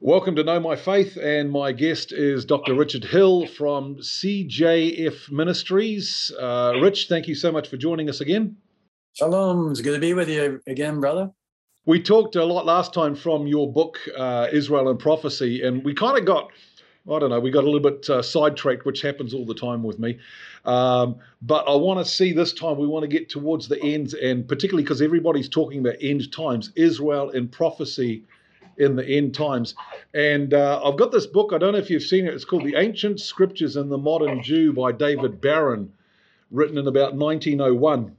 Welcome to Know My Faith, and my guest is Dr. Richard Hill from CJF Ministries. Uh, Rich, thank you so much for joining us again. Shalom, it's good to be with you again, brother. We talked a lot last time from your book, uh, Israel and Prophecy, and we kind of got, I don't know, we got a little bit uh, sidetracked, which happens all the time with me. Um, but I want to see this time, we want to get towards the ends, and particularly because everybody's talking about end times, Israel and prophecy in the end times. And uh, I've got this book, I don't know if you've seen it, it's called The Ancient Scriptures and the Modern Jew by David Baron, written in about 1901.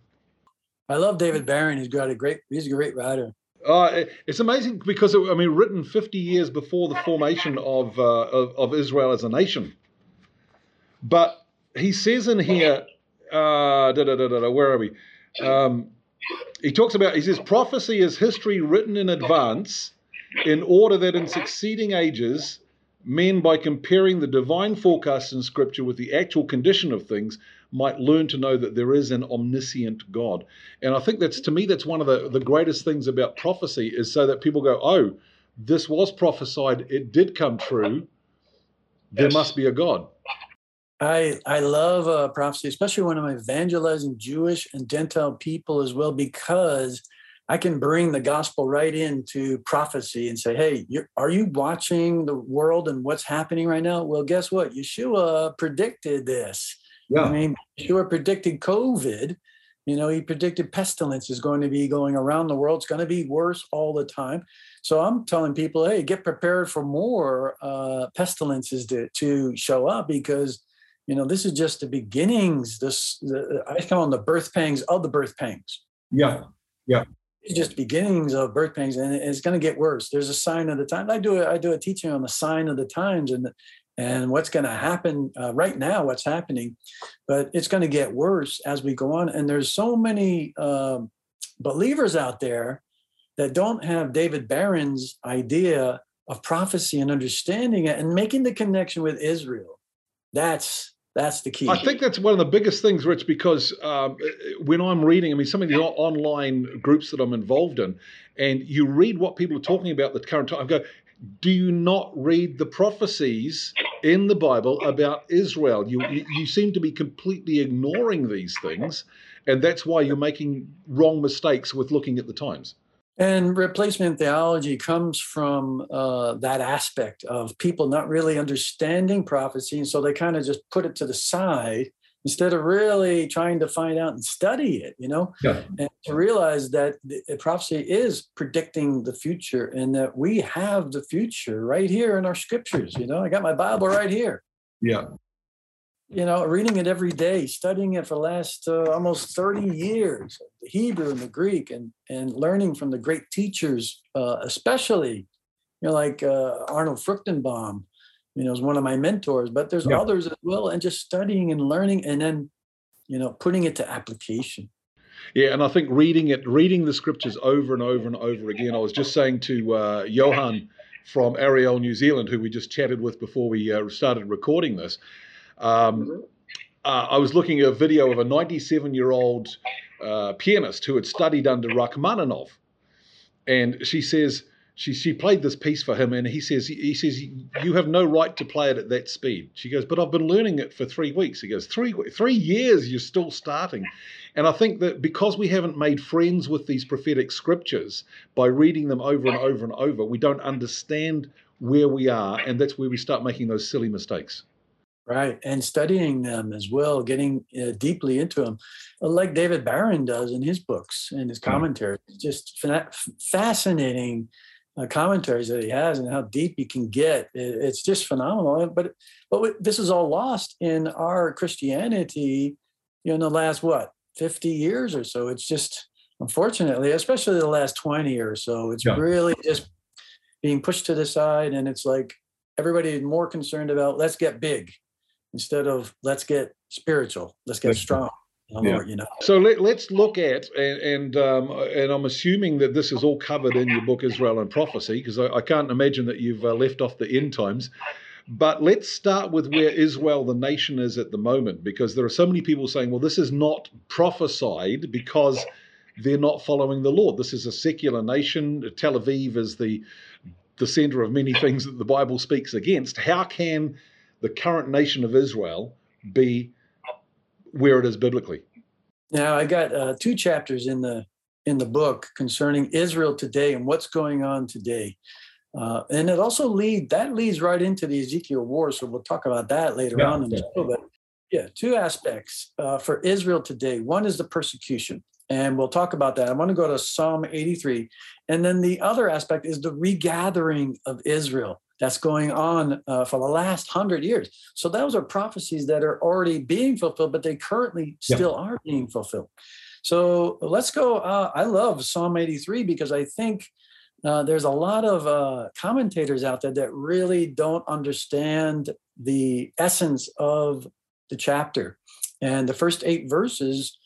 I love David Baron. He's got a great, he's a great writer. Uh, it's amazing because it, I mean, written 50 years before the formation of, uh, of, of Israel as a nation. But he says in here, uh, da, da, da, where are we? Um, he talks about, he says, prophecy is history written in advance in order that in succeeding ages, men, by comparing the divine forecasts in Scripture with the actual condition of things, might learn to know that there is an omniscient God. And I think that's, to me, that's one of the, the greatest things about prophecy is so that people go, oh, this was prophesied, it did come true, there yes. must be a God. I I love uh, prophecy, especially when I'm evangelizing Jewish and Gentile people as well, because I can bring the gospel right into prophecy and say, hey, are you watching the world and what's happening right now? Well, guess what? Yeshua predicted this. Yeah. I mean, Yeshua predicted COVID. You know, he predicted pestilence is going to be going around the world. It's going to be worse all the time. So I'm telling people, hey, get prepared for more uh, pestilences to, to show up because, you know, this is just the beginnings. This the, I call them the birth pangs of the birth pangs. Yeah, yeah just beginnings of birth pains and it's going to get worse. There's a sign of the time i do i do a teaching on the sign of the times and and what's going to happen uh, right now what's happening but it's going to get worse as we go on. And there's so many uh, believers out there that don't have david baron's idea of prophecy and understanding it and making the connection with israel. That's that's the key. I think that's one of the biggest things, Rich, because um, when I'm reading, I mean, some of the online groups that I'm involved in, and you read what people are talking about the current time, I go, do you not read the prophecies in the Bible about Israel? You, you, you seem to be completely ignoring these things, and that's why you're making wrong mistakes with looking at the times. And replacement theology comes from uh, that aspect of people not really understanding prophecy. And so they kind of just put it to the side instead of really trying to find out and study it, you know, yeah. and to realize that prophecy is predicting the future and that we have the future right here in our scriptures. You know, I got my Bible right here. Yeah you know, reading it every day, studying it for the last uh, almost 30 years, the Hebrew and the Greek, and, and learning from the great teachers, uh, especially, you know, like uh, Arnold Fruchtenbaum, you know, is one of my mentors, but there's yeah. others as well, and just studying and learning and then, you know, putting it to application. Yeah, and I think reading it, reading the scriptures over and over and over again. I was just saying to uh, Johan from Ariel, New Zealand, who we just chatted with before we uh, started recording this um, mm-hmm. uh, I was looking at a video of a 97 year old uh, pianist who had studied under Rachmaninoff. And she says, she, she played this piece for him, and he says, he says, you have no right to play it at that speed. She goes, but I've been learning it for three weeks. He goes, three, three years, you're still starting. And I think that because we haven't made friends with these prophetic scriptures by reading them over and over and over, we don't understand where we are, and that's where we start making those silly mistakes. Right. And studying them as well, getting uh, deeply into them, like David Baron does in his books and his commentaries. Just fascinating uh, commentaries that he has and how deep you can get. It's just phenomenal. But but this is all lost in our Christianity you know, in the last, what, 50 years or so. It's just, unfortunately, especially the last 20 or so, it's yeah. really just being pushed to the side. And it's like everybody is more concerned about let's get big instead of let's get spiritual, let's get strong. Yeah. you know. So let, us look at and and, um, and I'm assuming that this is all covered in your book Israel and Prophecy because I, I, can't imagine that you've uh, left off the end times. But let's start with where Israel, the nation, is at the moment because there are so many people saying, well, this is not prophesied because they're not following the Lord. This is a secular nation. Tel Aviv is the the center of many things that the Bible speaks against. How can the current nation of Israel be where it is biblically? Now, I got uh, two chapters in the in the book concerning Israel today and what's going on today. Uh, and it also lead that leads right into the Ezekiel war. So we'll talk about that later yeah, on in the show. But yeah, two aspects uh, for Israel today. One is the persecution, and we'll talk about that. I want to go to Psalm 83, and then the other aspect is the regathering of Israel that's going on uh, for the last hundred years. So those are prophecies that are already being fulfilled, but they currently still are being fulfilled. So let's go. Uh, I love Psalm 83 because I think uh, there's a lot of uh, commentators out there that really don't understand the essence of the chapter. And the first eight verses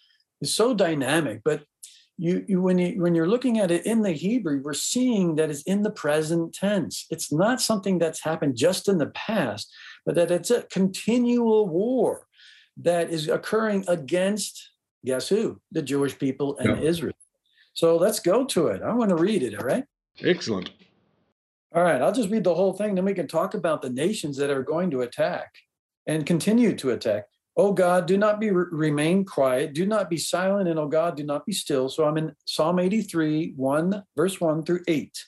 is so dynamic, but you, you when you when you're looking at it in the Hebrew, we're seeing that it's in the present tense. It's not something that's happened just in the past, but that it's a continual war that is occurring against guess who? The Jewish people and yeah. Israel. So let's go to it. I want to read it. All right. Excellent. All right. I'll just read the whole thing. Then we can talk about the nations that are going to attack and continue to attack. Oh God, do not be remain quiet. Do not be silent. And oh God, do not be still. So I'm in Psalm 83, 1, verse 1 through 8.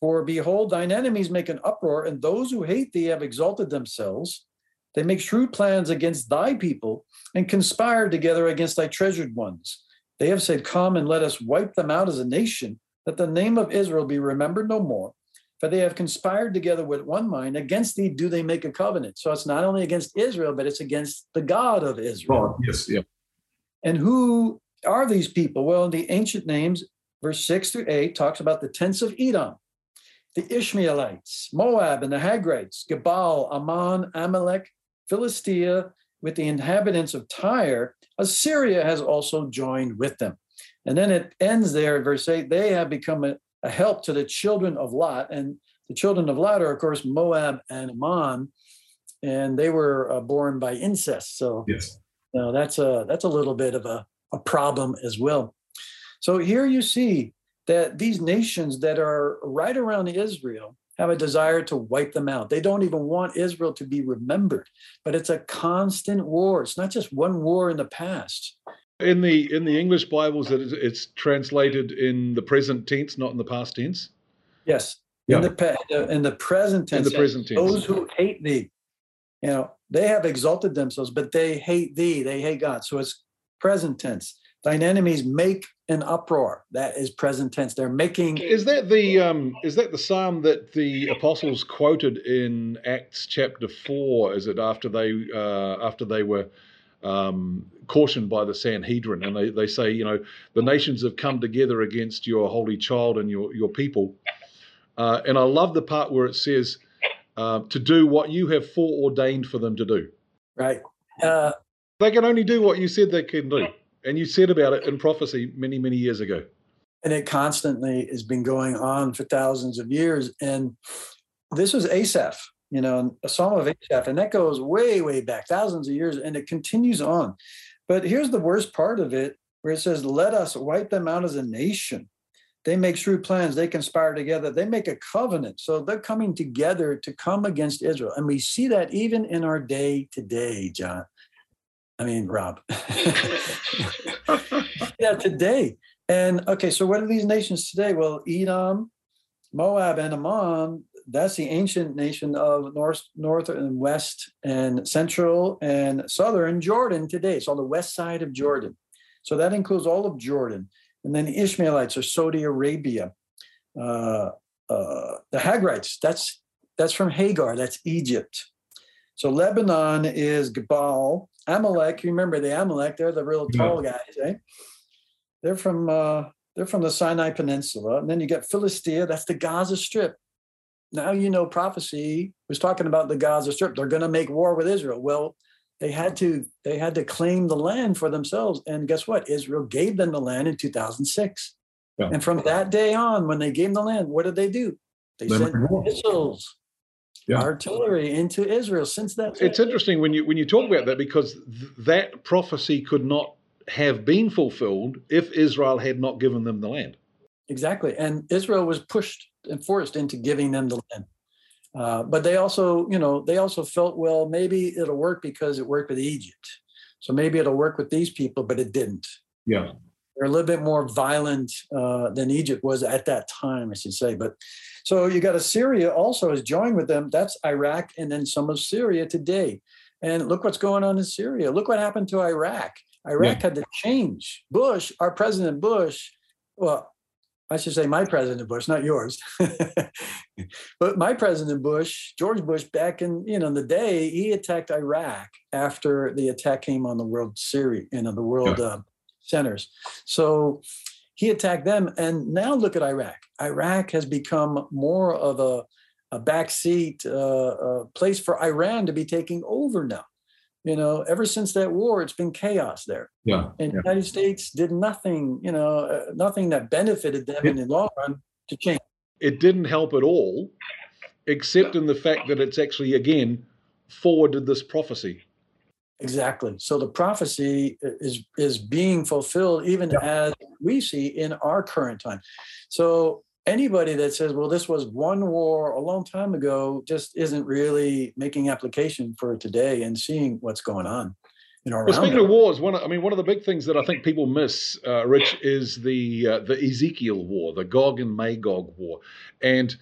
For behold, thine enemies make an uproar, and those who hate thee have exalted themselves. They make shrewd plans against thy people and conspire together against thy treasured ones. They have said, Come and let us wipe them out as a nation, that the name of Israel be remembered no more. For they have conspired together with one mind. Against thee do they make a covenant. So it's not only against Israel, but it's against the God of Israel. Oh, yes, yeah. And who are these people? Well, in the ancient names, verse 6 through 8 talks about the tents of Edom, the Ishmaelites, Moab and the Hagrites, Gebal, Ammon, Amalek, Philistia, with the inhabitants of Tyre, Assyria has also joined with them. And then it ends there, verse 8 they have become a, a help to the children of Lot. And the children of Lot are, of course, Moab and Ammon, and they were uh, born by incest. So yes. you know, that's a that's a little bit of a, a problem as well. So here you see that these nations that are right around Israel have a desire to wipe them out. They don't even want Israel to be remembered. But it's a constant war. It's not just one war in the past. In the in the English Bibles, it's translated in the present tense, not in the past tense. Yes, yeah. in the in the present tense. In the present tense. Those who hate thee, you know, they have exalted themselves, but they hate thee. They hate God. So it's present tense. Thine enemies make an uproar. That is present tense. They're making. Is that the um? Is that the psalm that the apostles quoted in Acts chapter four? Is it after they uh, after they were um, cautioned by the Sanhedrin, and they, they say, you know, the nations have come together against your holy child and your your people. Uh, and I love the part where it says uh, to do what you have foreordained for them to do. Right. Uh, they can only do what you said they can do, and you said about it in prophecy many many years ago. And it constantly has been going on for thousands of years. And this was Asaph you know, a Psalm of Asaph, and that goes way, way back, thousands of years, and it continues on. But here's the worst part of it, where it says, "Let us wipe them out as a nation." They make shrewd plans. They conspire together. They make a covenant. So they're coming together to come against Israel, and we see that even in our day today, John. I mean, Rob. yeah, today. And okay, so what are these nations today? Well, Edom, Moab, and Ammon, that's the ancient nation of north, north and west and central and southern Jordan today. It's on the west side of Jordan. So that includes all of Jordan. And then the Ishmaelites are Saudi Arabia. Uh, uh, the Hagrites, that's that's from Hagar, that's Egypt. So Lebanon is Gebal. Amalek, you remember the Amalek, they're the real tall yeah. guys, eh? They're from uh, they're from the Sinai Peninsula. And then you get Philistia, that's the Gaza Strip now you know prophecy was talking about the Gaza Strip. They're going to make war with Israel. Well, they had to they had to claim the land for themselves, and guess what? Israel gave them the land in 2006. Yeah. And from that day on, when they gave them the land, what did they do? They sent missiles, yeah. artillery into Israel. Since that, it's interesting when you when you talk about that because th- that prophecy could not have been fulfilled if Israel had not given them the land. Exactly, and Israel was pushed and forced into giving them the land. Uh, but they also, you know, they also felt, well, maybe it'll work because it worked with Egypt. So maybe it'll work with these people, but it didn't. Yeah. They're a little bit more violent uh, than Egypt was at that time, I should say. But so you got Assyria also has joined with them. That's Iraq and then some of Syria today. And look what's going on in Syria. Look what happened to Iraq. Iraq yeah. had to change. Bush, our President Bush, well, I should say my President Bush, not yours. but my President Bush, George Bush, back in you know the day, he attacked Iraq after the attack came on the World Series, you know, the World yeah. uh, Centers. So he attacked them, and now look at Iraq. Iraq has become more of a a backseat uh, uh, place for Iran to be taking over now. You know, ever since that war, it's been chaos there. Yeah. And yeah. the United States did nothing, you know, uh, nothing that benefited them it, in the long run to change. It didn't help at all, except in the fact that it's actually, again, forwarded this prophecy. Exactly. So the prophecy is is being fulfilled even yeah. as we see in our current time. So anybody that says, well, this was one war a long time ago, just isn't really making application for today and seeing what's going on. You know, well, speaking of wars, one I mean, one of the big things that I think people miss, uh, Rich, is the uh, the Ezekiel War, the Gog and Magog War, and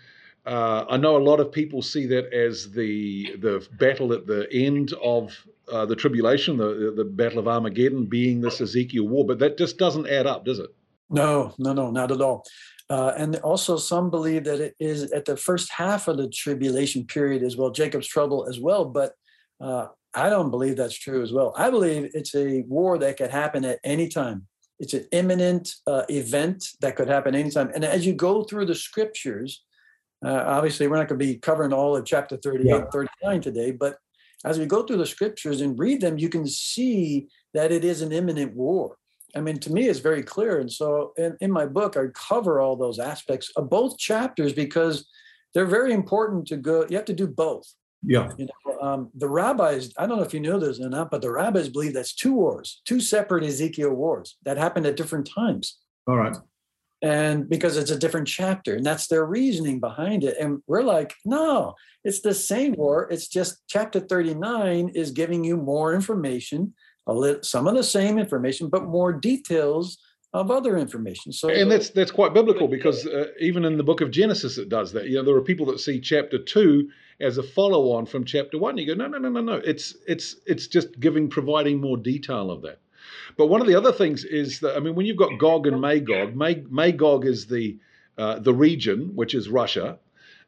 uh, I know a lot of people see that as the the battle at the end of uh, the tribulation, the the battle of Armageddon, being this Ezekiel War, but that just doesn't add up, does it? No, no, no, not at all. Uh, and also, some believe that it is at the first half of the tribulation period as well, Jacob's trouble as well. But uh, I don't believe that's true as well. I believe it's a war that could happen at any time. It's an imminent uh, event that could happen anytime. And as you go through the scriptures, uh, obviously, we're not going to be covering all of chapter 38, yeah. 39 today, but as we go through the scriptures and read them, you can see that it is an imminent war. I mean, to me, it's very clear. And so in, in my book, I cover all those aspects of both chapters because they're very important to go. You have to do both. Yeah. You know, um, the rabbis, I don't know if you know this or not, but the rabbis believe that's two wars, two separate Ezekiel wars that happened at different times. All right. And because it's a different chapter, and that's their reasoning behind it. And we're like, no, it's the same war. It's just chapter 39 is giving you more information little, some of the same information, but more details of other information. So, and that's that's quite biblical because uh, even in the book of Genesis, it does that. You know, there are people that see chapter two as a follow-on from chapter one. You go, no, no, no, no, no. It's it's it's just giving, providing more detail of that. But one of the other things is that I mean, when you've got Gog and Magog, Mag, Magog is the uh, the region, which is Russia.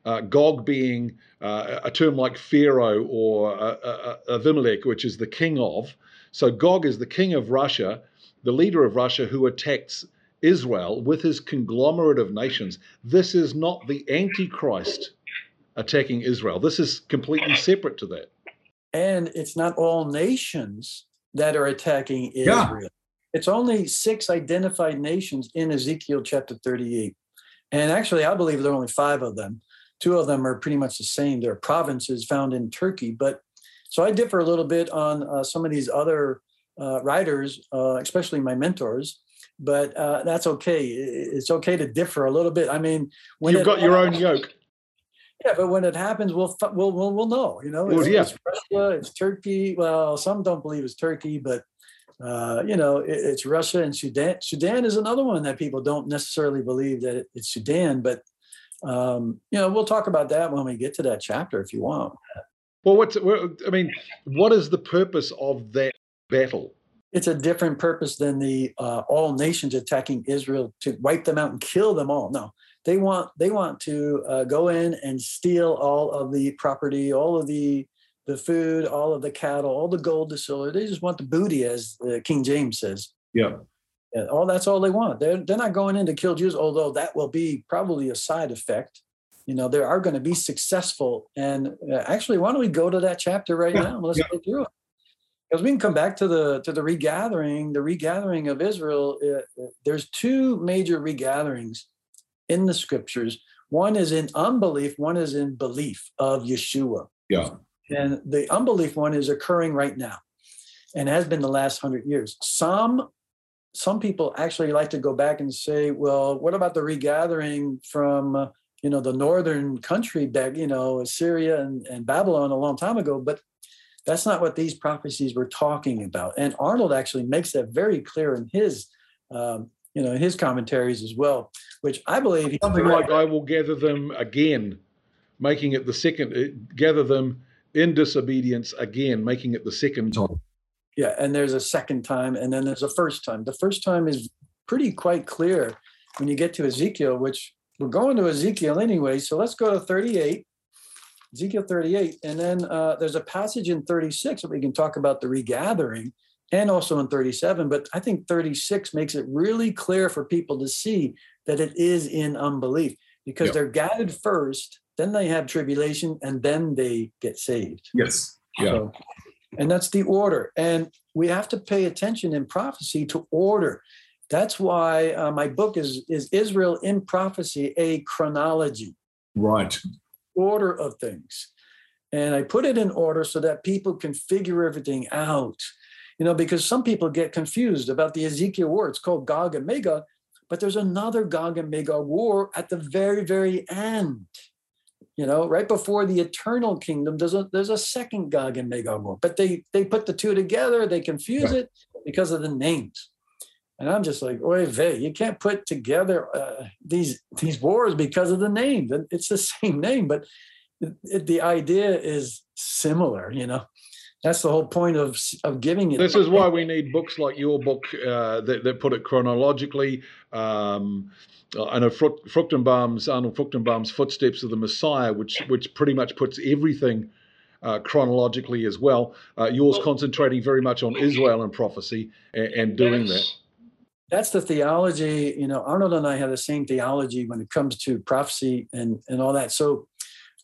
Uh, Gog being uh, a term like Pharaoh or uh, uh, uh, Avimelech, which is the king of. So Gog is the king of Russia, the leader of Russia who attacks Israel with his conglomerate of nations. This is not the Antichrist attacking Israel. This is completely separate to that. And it's not all nations that are attacking Israel. Yeah. It's only six identified nations in Ezekiel chapter 38. And actually, I believe there are only five of them. Two of them are pretty much the same. They're provinces found in Turkey. But so I differ a little bit on uh, some of these other uh, writers, uh, especially my mentors. But uh, that's okay. It's okay to differ a little bit. I mean, when you've got your own yoke. Yeah, but when it happens, we'll we'll we'll, we'll know. You know, well, it's, yeah. it's Russia, it's Turkey. Well, some don't believe it's Turkey, but uh, you know, it, it's Russia and Sudan. Sudan is another one that people don't necessarily believe that it, it's Sudan, but um, you know, we'll talk about that when we get to that chapter if you want. Well, what's I mean, what is the purpose of that battle? It's a different purpose than the uh, all nations attacking Israel to wipe them out and kill them all. No, they want they want to uh, go in and steal all of the property, all of the the food, all of the cattle, all the gold, the silver. They just want the booty, as uh, King James says. Yeah. yeah. All that's all they want. They're they're not going in to kill Jews, although that will be probably a side effect you know, there are going to be successful. And uh, actually, why don't we go to that chapter right yeah. now? Let's yeah. go through it. Because we can come back to the to the regathering, the regathering of Israel. Uh, uh, there's two major regatherings in the scriptures. One is in unbelief. One is in belief of Yeshua. Yeah. And the unbelief one is occurring right now, and has been the last hundred years. Some some people actually like to go back and say, well, what about the regathering from you know, the northern country back, you know, Syria and, and Babylon a long time ago. But that's not what these prophecies were talking about. And Arnold actually makes that very clear in his, um, you know, in his commentaries as well, which I believe something like I will gather them again, making it the second, uh, gather them in disobedience again, making it the second time. Yeah, and there's a second time, and then there's a first time. The first time is pretty quite clear when you get to Ezekiel, which we're going to Ezekiel anyway. So let's go to 38. Ezekiel 38. And then uh, there's a passage in 36 that we can talk about the regathering and also in 37. But I think 36 makes it really clear for people to see that it is in unbelief because yep. they're gathered first, then they have tribulation, and then they get saved. Yes. Yeah. So, and that's the order. And we have to pay attention in prophecy to order. That's why uh, my book is, is Israel in Prophecy, a chronology. Right order of things. And I put it in order so that people can figure everything out. You know, because some people get confused about the Ezekiel war. It's called Gog and Magog, but there's another Gog and Magog war at the very, very end. You know, right before the eternal kingdom, there's a there's a second Gog and Magog war. But they they put the two together, they confuse it because of the names. And I'm just like, oy vey, you can't put together uh, these these wars because of the name. It's the same name, but it, it, the idea is similar. You know, that's the whole point of of giving it. This is why we need books like your book uh, that, that put it chronologically. Um, I know Fruchtenbaum's Arnold Fruchtenbaum's Footsteps of the Messiah, which which pretty much puts everything. Uh, chronologically as well. Uh, yours concentrating very much on Israel and prophecy and, and doing that that's the theology. You know, Arnold and I have the same theology when it comes to prophecy and and all that. So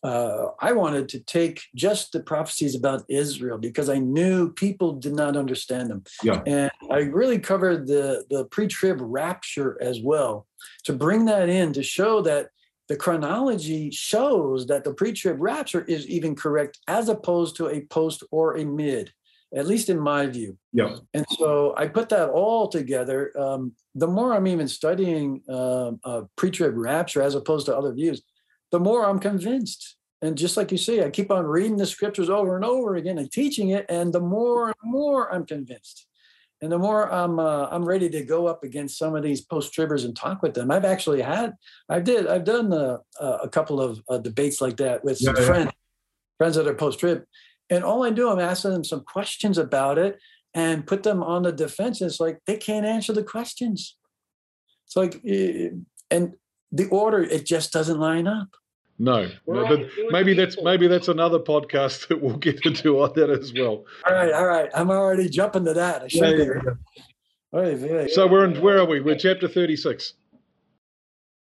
uh, I wanted to take just the prophecies about Israel because I knew people did not understand them. Yeah. And I really covered the the pre-trib rapture as well to bring that in to show that the chronology shows that the pre-trib rapture is even correct as opposed to a post or a mid at least in my view. Yeah. And so I put that all together. Um, the more I'm even studying uh, uh, pre-trib rapture as opposed to other views, the more I'm convinced. And just like you say, I keep on reading the scriptures over and over again and teaching it, and the more and more I'm convinced, and the more I'm uh, I'm ready to go up against some of these post-tribbers and talk with them. I've actually had I did I've done uh, a couple of uh, debates like that with some yeah, friends friends that are post-trib, and all I do, I'm asking them some questions about it and put them on the defense. It's like they can't answer the questions. It's like, eh, and the order, it just doesn't line up. No, no but maybe that's maybe that's another podcast that we'll get into on that as well. All right, all right. I'm already jumping to that. I should yeah, So we're in where are we? We're chapter 36.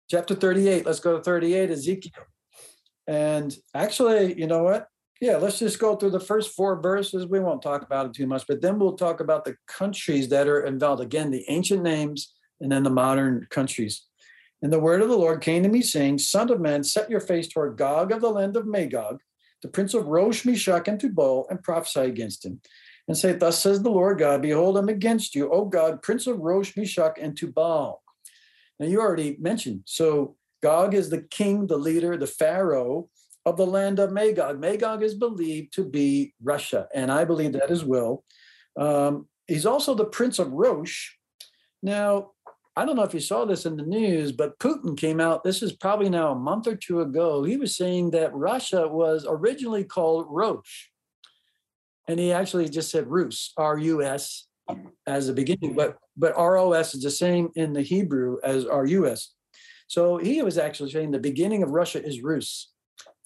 Chapter 38. Let's go to 38, Ezekiel. And actually, you know what? Yeah, let's just go through the first four verses. We won't talk about it too much, but then we'll talk about the countries that are involved. Again, the ancient names and then the modern countries. And the word of the Lord came to me, saying, Son of man, set your face toward Gog of the land of Magog, the prince of Rosh, Meshech, and Tubal, and prophesy against him. And say, Thus says the Lord God, Behold, I'm against you, O Gog, prince of Rosh, Meshech, and Tubal. Now, you already mentioned. So, Gog is the king, the leader, the Pharaoh of the land of Magog. Magog is believed to be Russia, and I believe that as well. Um, he's also the prince of Rosh. Now, I don't know if you saw this in the news, but Putin came out. This is probably now a month or two ago. He was saying that Russia was originally called Rosh. And he actually just said Rus, R U S, as the beginning, but but R O S is the same in the Hebrew as R U S. So he was actually saying the beginning of Russia is Rus.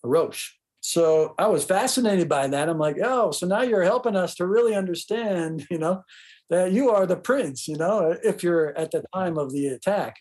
Rosh. So I was fascinated by that. I'm like, oh, so now you're helping us to really understand, you know, that you are the prince, you know, if you're at the time of the attack.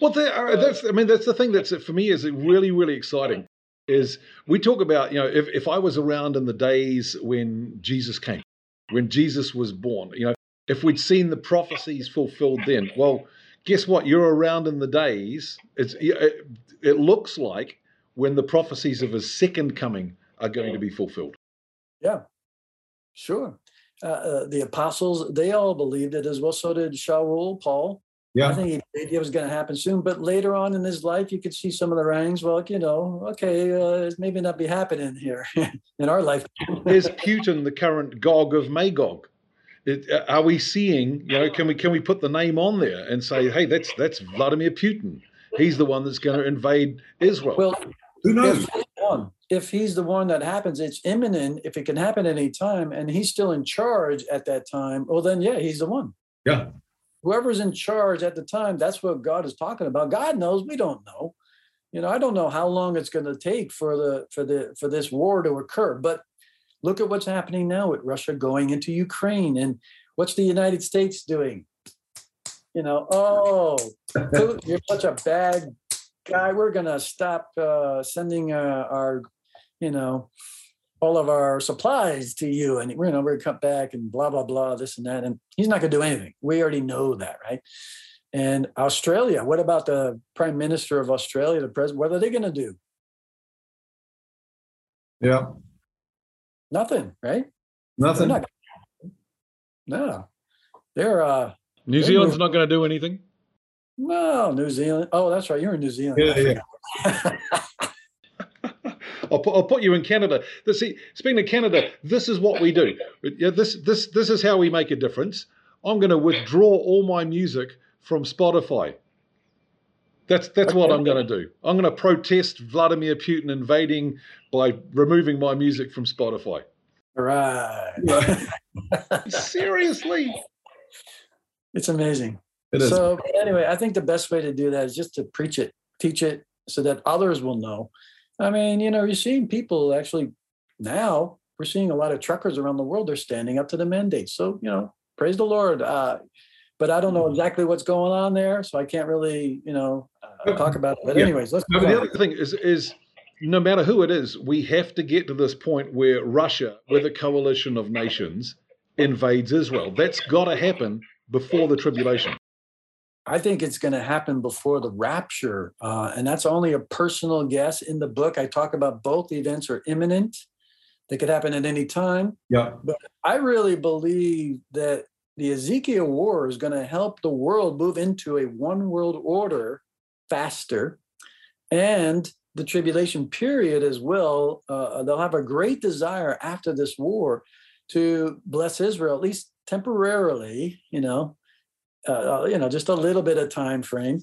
Well, that's, I mean, that's the thing that's for me is really, really exciting. Is we talk about, you know, if, if I was around in the days when Jesus came, when Jesus was born, you know, if we'd seen the prophecies fulfilled then, well, guess what? You're around in the days. It's it, it looks like when the prophecies of his second coming are going to be fulfilled. Yeah, sure. Uh, uh, the apostles, they all believed it as well. So did Shaul, Paul. Yeah. I think he it was going to happen soon, but later on in his life, you could see some of the writings. Well, you know, okay, uh, maybe not be happening here in our life. Is Putin the current Gog of Magog? It, uh, are we seeing? You know, can we can we put the name on there and say, hey, that's that's Vladimir Putin. He's the one that's going to invade Israel. Well, who knows? If, if he's the one that happens, it's imminent. If it can happen any time, and he's still in charge at that time, well, then yeah, he's the one. Yeah whoever's in charge at the time, that's what God is talking about. God knows, we don't know. You know, I don't know how long it's going to take for the for the for this war to occur, but look at what's happening now with Russia going into Ukraine and what's the United States doing? You know, oh, you're such a bad guy. We're going to stop uh, sending uh, our, you know, all of our supplies to you and we're, you know, we're gonna cut back and blah, blah, blah, this and that. And he's not gonna do anything. We already know that, right? And Australia, what about the prime minister of Australia, the president? What are they gonna do? Yeah. Nothing, right? Nothing. They're not, no. They're uh New Zealand's not gonna do anything. No, New Zealand. Oh, that's right. You're in New Zealand. Yeah, yeah. I'll put, I'll put you in Canada. See, speaking of Canada, this is what we do. Yeah, this this this is how we make a difference. I'm going to withdraw all my music from Spotify. That's that's what I'm going to do. I'm going to protest Vladimir Putin invading by removing my music from Spotify. Right. Seriously. It's amazing. It is. So anyway, I think the best way to do that is just to preach it, teach it, so that others will know. I mean, you know, you're seeing people actually now. We're seeing a lot of truckers around the world. They're standing up to the mandate. So you know, praise the Lord. Uh, but I don't know exactly what's going on there, so I can't really, you know, uh, talk about it. But yeah. anyways, let's. No, the other thing is is no matter who it is, we have to get to this point where Russia, with a coalition of nations, invades Israel. That's got to happen before the tribulation. I think it's going to happen before the rapture. Uh, and that's only a personal guess. In the book, I talk about both events are imminent. They could happen at any time. Yeah. But I really believe that the Ezekiel war is going to help the world move into a one world order faster. And the tribulation period as well, uh, they'll have a great desire after this war to bless Israel, at least temporarily, you know, uh, you know, just a little bit of time frame.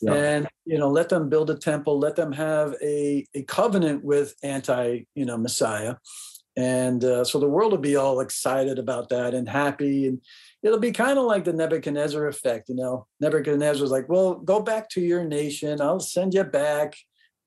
Yeah. And you know, let them build a temple, let them have a, a covenant with anti, you know, Messiah. And uh, so the world will be all excited about that and happy. And it'll be kind of like the Nebuchadnezzar effect, you know. Nebuchadnezzar was like, well, go back to your nation. I'll send you back.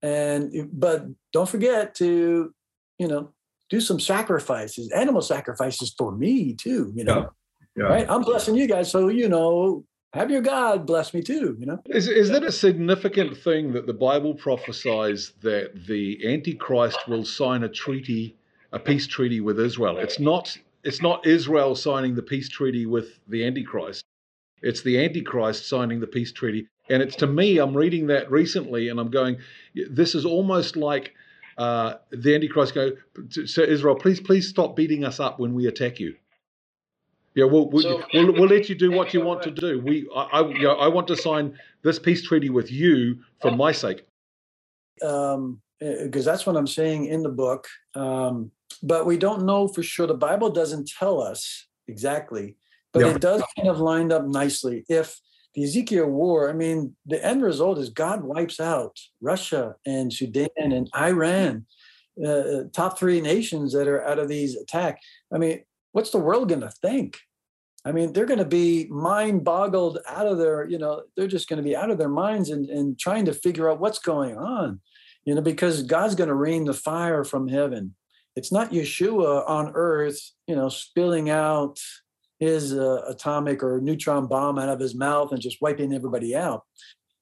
And but don't forget to, you know, do some sacrifices, animal sacrifices for me too, you know. Yeah. Right? I'm blessing you guys. So, you know, have your God bless me too, you know? Is, is that a significant thing that the Bible prophesies that the Antichrist will sign a treaty, a peace treaty with Israel? It's not it's not Israel signing the peace treaty with the Antichrist. It's the Antichrist signing the peace treaty. And it's to me, I'm reading that recently and I'm going, this is almost like uh, the Antichrist go, so Israel, please, please stop beating us up when we attack you. Yeah, we'll we'll, so, we'll, we'll, let you do what you want to do. We, I, I, you know, I want to sign this peace treaty with you for my sake. Um, because eh, that's what I'm saying in the book. Um, but we don't know for sure. The Bible doesn't tell us exactly, but yeah. it does kind of lined up nicely. If the Ezekiel war, I mean, the end result is God wipes out Russia and Sudan and Iran, uh, uh top three nations that are out of these attack. I mean, what's the world going to think? I mean, they're going to be mind boggled out of their, you know, they're just going to be out of their minds and, and trying to figure out what's going on, you know, because God's going to rain the fire from heaven. It's not Yeshua on earth, you know, spilling out his uh, atomic or neutron bomb out of his mouth and just wiping everybody out.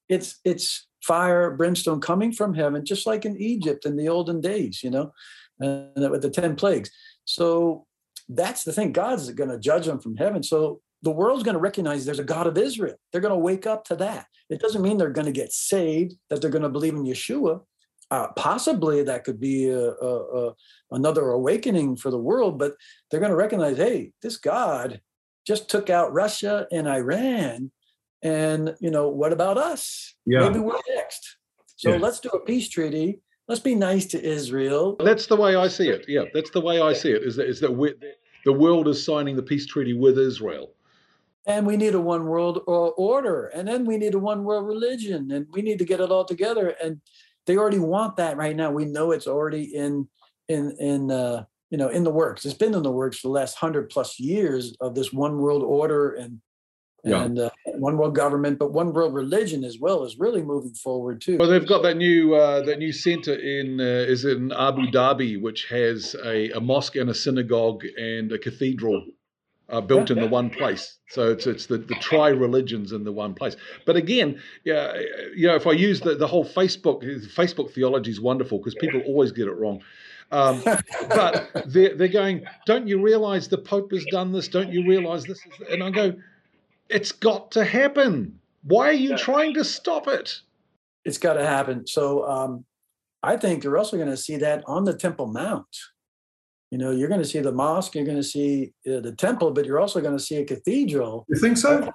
It's it's fire, brimstone coming from heaven, just like in Egypt in the olden days, you know, and with the ten plagues. So that's the thing. God's going to judge them from heaven. So the world's going to recognize there's a God of Israel. They're going to wake up to that. It doesn't mean they're going to get saved, that they're going to believe in Yeshua. Uh, possibly that could be a, a, a, another awakening for the world, but they're going to recognize, hey, this God just took out Russia and Iran, And you know, what about us? Yeah. Maybe we're next. So Yeah. let's do a peace treaty. Let's be nice to Israel. That's the way I see it. Yeah, that's the way I see it. Is that is that we the world is signing the peace treaty with Israel. and we need a one world order and then we need a one world religion and we need to get it all together and they already want that right now we know it's already in in in uh you know in the works it's been in the works for the last 100 plus years of this one world order and Yeah. and uh, one world government but one world religion as well is really moving forward too Well, they've got that new uh, that new center in uh, is in Abu Dhabi, which has a, a mosque and a synagogue and a cathedral uh, built in the one place. So it's it's the, the tri religions in the one place. But again, yeah, you know, if I use the, the whole Facebook Facebook theology is wonderful because people always get it wrong. Um, but they're, they're going, don't you realize the Pope has done this? Don't you realize this? Is, and I go, it's got to happen. Why are you trying to stop it? it's got to happen so um i think you're also going to see that on the temple mount you know you're going to see the mosque you're going to see uh, the temple but you're also going to see a cathedral You think so?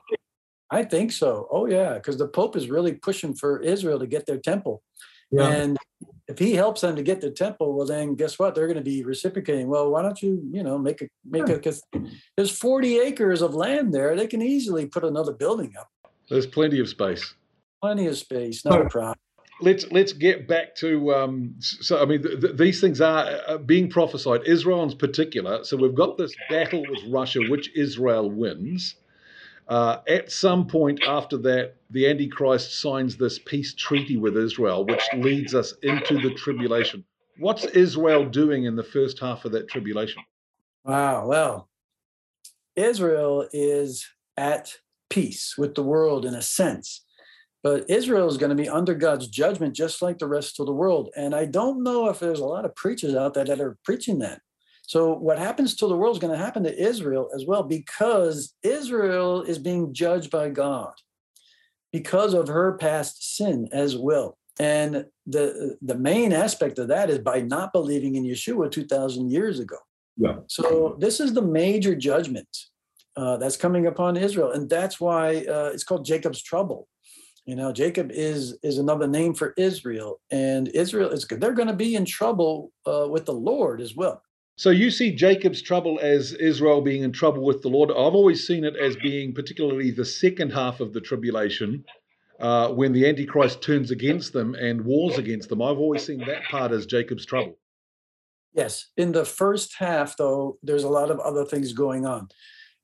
I think so. Oh yeah, because the Pope is really pushing for Israel to get their temple, Yeah. and if he helps them to get their temple, well then guess what? They're going to be reciprocating. Well, why don't you, you know, make a make a? Cause there's 40 acres of land there. They can easily put another building up. There's plenty of space. Plenty of space, no problem. let's let's get back to um, so I mean th- th- these things are uh, being prophesied. Israel in particular. So we've got this battle with Russia, which Israel wins. Uh, at some point after that, the Antichrist signs this peace treaty with Israel, which leads us into the tribulation. What's Israel doing in the first half of that tribulation? Wow. Well, Israel is at peace with the world in a sense, but Israel is going to be under God's judgment just like the rest of the world. And I don't know if there's a lot of preachers out there that are preaching that. So, what happens to the world is going to happen to Israel as well because Israel is being judged by God because of her past sin as well. And the, the main aspect of that is by not believing in Yeshua 2,000 years ago. Yeah. So this is the major judgment uh, that's coming upon Israel, and that's why uh, it's called Jacob's trouble. You know, Jacob is is another name for Israel, and Israel is they're going to be in trouble uh, with the Lord as well. So you see Jacob's trouble as Israel being in trouble with the Lord. I've always seen it as being particularly the second half of the tribulation, uh, when the Antichrist turns against them and wars against them. I've always seen that part as Jacob's trouble. Yes, in the first half, though, there's a lot of other things going on.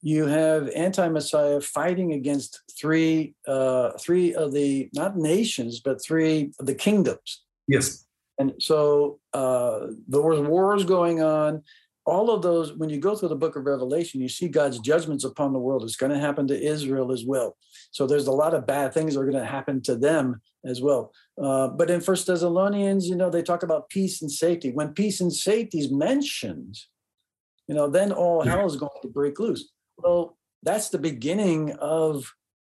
You have anti-Messiah fighting against three, uh, three of the not nations, but three of the kingdoms. Yes. And so uh, there was wars going on. All of those, when you go through the book of Revelation, you see God's judgments upon the world. It's going to happen to Israel as well. So there's a lot of bad things that are going to happen to them as well. Uh, but in First Thessalonians, you know, they talk about peace and safety. When peace and safety is mentioned, you know, then all hell is going to break loose. Well, that's the beginning of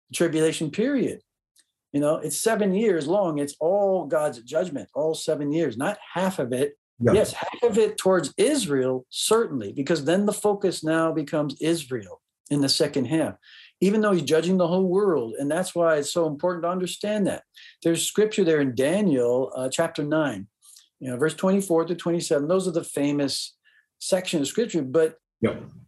the tribulation period. You know, it's seven years long. It's all God's judgment, all seven years, not half of it. Yeah. Yes, half of it towards Israel, certainly, because then the focus now becomes Israel in the second half, even though he's judging the whole world. And that's why it's so important to understand that. There's scripture there in Daniel uh, chapter 9, you know, verse 24 to 27. Those are the famous section of scripture. But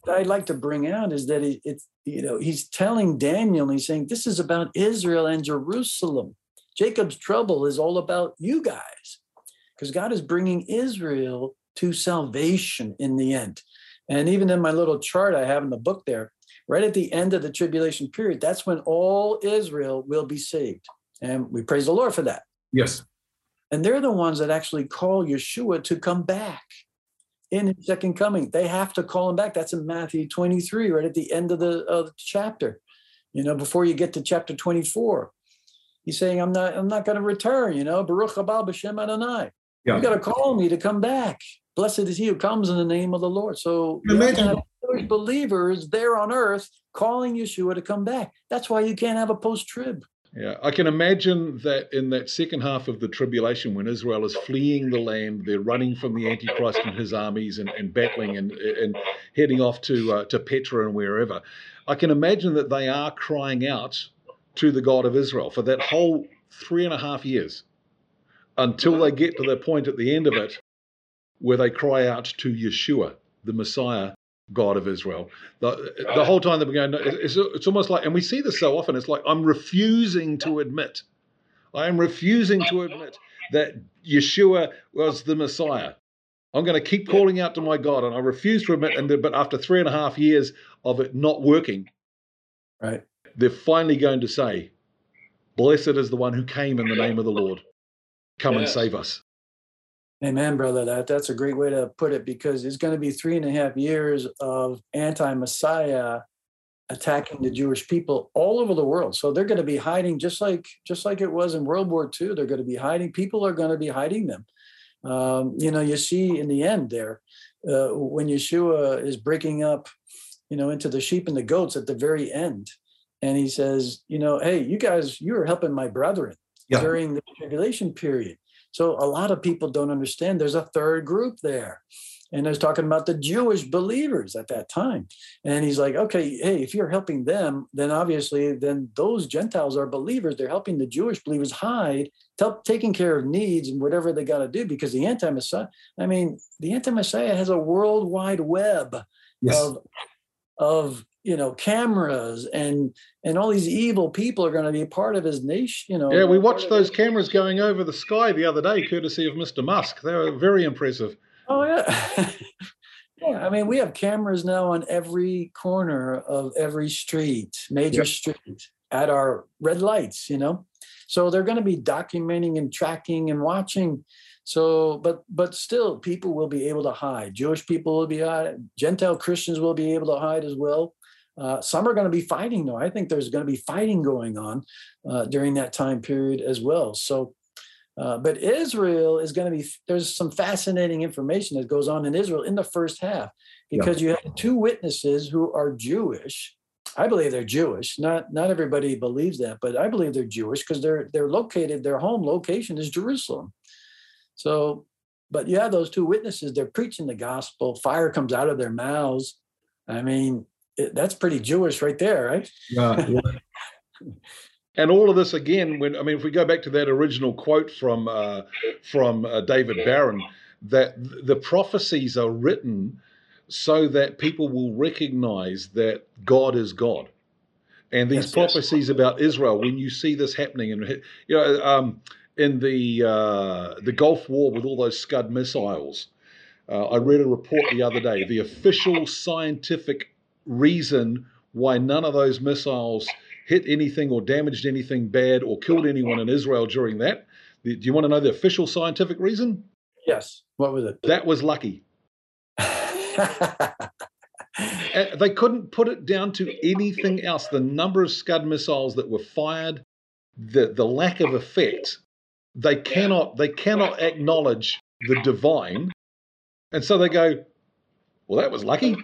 What I'd like to bring out is that it, it's, you know, he's telling Daniel, he's saying, this is about Israel and Jerusalem. Jacob's trouble is all about you guys because God is bringing Israel to salvation in the end. And even in my little chart I have in the book there, right at the end of the tribulation period, that's when all Israel will be saved. And we praise the Lord for that. Yes. And they're the ones that actually call Yeshua to come back in his second coming. They have to call him back. That's in Matthew 23, right at the end of the, of the chapter. You know, before you get to chapter 24. He's saying, I'm not, I'm not going to return, you know, Baruch haba b'shem Adonai. Yeah. You got to call me to come back. Blessed is he who comes in the name of the Lord. So Can you you have to imagine- have Jewish believers there on earth calling Yeshua to come back. That's why you can't have a post-trib. Yeah, I can imagine that in that second half of the tribulation, when Israel is fleeing the land, they're running from the Antichrist and his armies and, and battling and, and heading off to uh, to Petra and wherever. I can imagine that they are crying out to the God of Israel for that whole three and a half years until they get to the point at the end of it where they cry out to Yeshua, the Messiah, God of Israel. The, the whole time they've been going, it's, it's almost like, and we see this so often, it's like, I'm refusing to admit, I am refusing to admit that Yeshua was the Messiah. I'm going to keep calling out to my God, and I refuse to admit. And but after three and a half years of it not working, right, they're finally going to say, "Blessed is the one who came in the name of the Lord. Come yes. and save us." Amen, brother. That that's a great way to put it because it's going to be three and a half years of anti-Messiah attacking the Jewish people all over the world. So they're going to be hiding just like just like it was in World War II. They're going to be hiding. People are going to be hiding them. Um, you know, you see in the end there uh, when Yeshua is breaking up, you know, into the sheep and the goats at the very end, and he says, you know, hey, you guys, you are helping my brethren yeah. during the tribulation period. So a lot of people don't understand. There's a third group there and I was talking about the Jewish believers at that time. And he's like, okay, hey, if you're helping them, then obviously, then those Gentiles are believers. They're helping the Jewish believers hide, taking care of needs and whatever they got to do. Because the anti-Messiah, I mean, the anti-Messiah has a worldwide web yes. of of you know cameras and and all these evil people are going to be a part of his nation you know yeah we watched those cameras going over the sky the other day courtesy of mr musk they were very impressive Oh yeah. yeah, I mean, we have cameras now on every corner of every street, major yep. street, at our red lights, you know. So they're going to be documenting and tracking and watching. So, but but still, people will be able to hide. Jewish people will be hide. Gentile Christians will be able to hide as well. Uh, some are going to be fighting, though. I think there's going to be fighting going on uh, during that time period as well. So uh, but Israel is going to be, there's some fascinating information that goes on in Israel in the first half because yeah. you have two witnesses who are Jewish. I believe they're Jewish. Not not everybody believes that, but I believe they're Jewish because they're they're located. Their home location is Jerusalem. So, but you have those two witnesses. They're preaching the gospel. Fire comes out of their mouths. I mean, that's pretty Jewish right there, right? Yeah. yeah. and all of this again when i mean if we go back to that original quote from uh, from uh, david baron that the prophecies are written so that people will recognize that god is god and these yes, prophecies yes. about israel when you see this happening and you know um, in the uh, the gulf war with all those scud missiles uh, i read a report the other day the official scientific reason why none of those missiles hit anything or damaged anything bad or killed anyone in Israel during that. Do you want to know the official scientific reason? Yes. What was it? That was lucky. they couldn't put it down to anything else. The number of Scud missiles that were fired, the, the lack of effect, they cannot they cannot acknowledge the divine. And so they go, Well, that was lucky.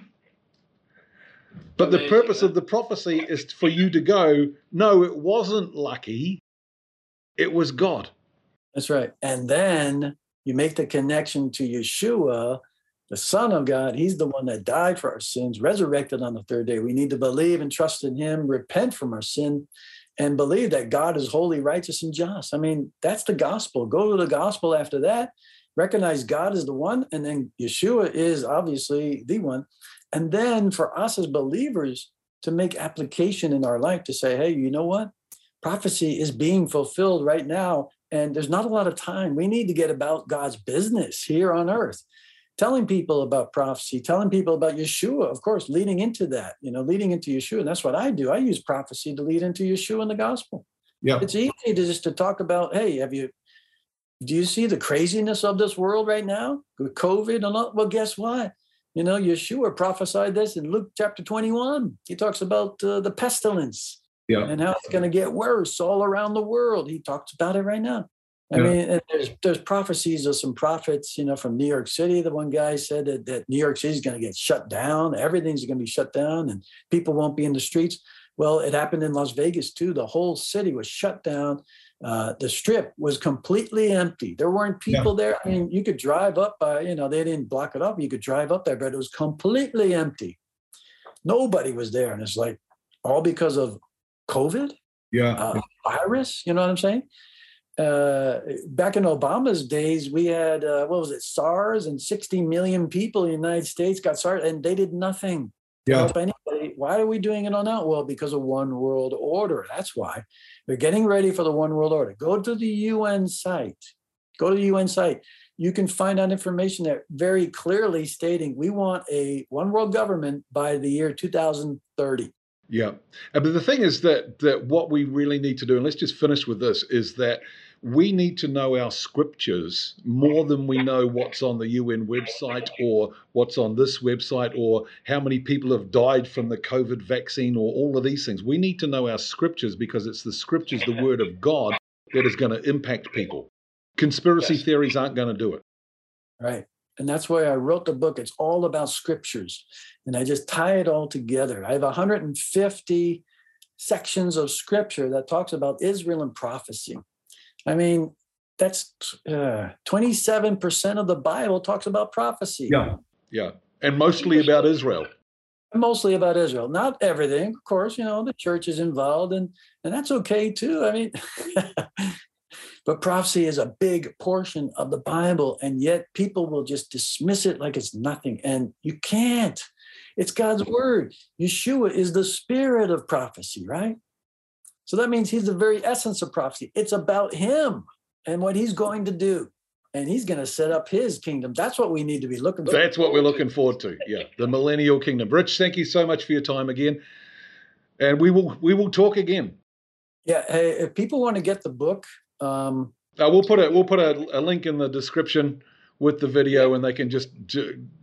But the purpose of the prophecy is for you to go, no, it wasn't lucky, it was God. That's right. And then you make the connection to Yeshua, the Son of God. He's the one that died for our sins, resurrected on the third day. We need to believe and trust in Him, repent from our sin, and believe that God is holy, righteous, and just. I mean, that's the gospel. Go to the gospel after that. Recognize God is the one, and then Yeshua is obviously the one. And then for us as believers to make application in our life to say, hey, you know what? Prophecy is being fulfilled right now. And there's not a lot of time. We need to get about God's business here on earth, telling people about prophecy, telling people about Yeshua, of course, leading into that, you know, leading into Yeshua. And that's what I do. I use prophecy to lead into Yeshua and the gospel. Yeah. It's easy to just to talk about, hey, have you do you see the craziness of this world right now with COVID and all? Well, guess what? You know, Yeshua prophesied this in Luke chapter 21. He talks about uh, the pestilence yeah. and how it's going to get worse all around the world. He talks about it right now. I yeah. mean, there's there's prophecies of some prophets, you know, from New York City. The one guy said that, that New York City is going to get shut down. Everything's going to be shut down, and people won't be in the streets. Well, it happened in Las Vegas too. The whole city was shut down. Uh, the strip was completely empty. There weren't people yeah. there. I mean, you could drive up by, you know, they didn't block it up. You could drive up there, but it was completely empty. Nobody was there. And it's like all because of COVID. Yeah. uh, virus. You know what I'm saying? Uh, back in Obama's days, we had uh, what was it, SARS, and 60 million people in the United States got SARS, and they did nothing. Yeah. Why are we doing it on that? Well, because of one world order. That's why we're getting ready for the one world order. Go to the UN site. Go to the UN site. You can find out information there very clearly stating we want a one world government by the year 2030. Yeah, but the thing is that that what we really need to do, and let's just finish with this, is that we need to know our scriptures more than we know what's on the UN website or what's on this website or how many people have died from the COVID vaccine or all of these things. We need to know our scriptures because it's the scriptures, the word of God, that is going to impact people. Conspiracy Yes. theories aren't going to do it. Right. And that's why I wrote the book. It's all about scriptures. And I just tie it all together. I have 150 sections of scripture that talks about Israel and prophecy. I mean, that's uh, 27% of the Bible talks about prophecy. Yeah. Yeah, and mostly about Israel. Mostly about Israel. Not everything, of course, you know, the church is involved and and that's okay too. I mean, but prophecy is a big portion of the Bible, and yet people will just dismiss it like it's nothing. And you can't. It's God's word. Yeshua is the spirit of prophecy, right? So that means he's the very essence of prophecy. It's about him and what he's going to do. And he's going to set up his kingdom. That's what we need to be looking for. That's what we're looking forward to. Yeah, the millennial kingdom. Rich, thank you so much for your time again, and we will we will talk again. Yeah. Hey, if people want to get the book, um, Uh, we'll put a we'll put a, a link in the description with the video, and they can just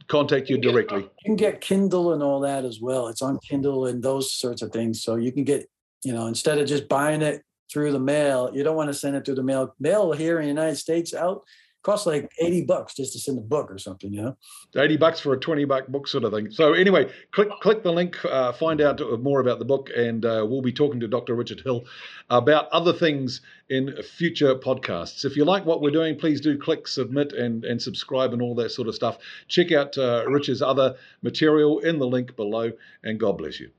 contact you directly. you can get Kindle and all that as well. It's on Kindle and those sorts of things. So you can get, you know, instead of just buying it through the mail, you don't want to send it through the mail. Mail here in the United States out costs like 80 bucks just to send a book or something, you know? Eighty bucks for a twenty buck book, sort of thing. So anyway, click click the link, uh, find out more about the book, and uh, we'll be talking to Dr. Richard Hill about other things in future podcasts. If you like what we're doing, please do click submit and and subscribe and all that sort of stuff. Check out uh, Richard's other material in the link below, and God bless you.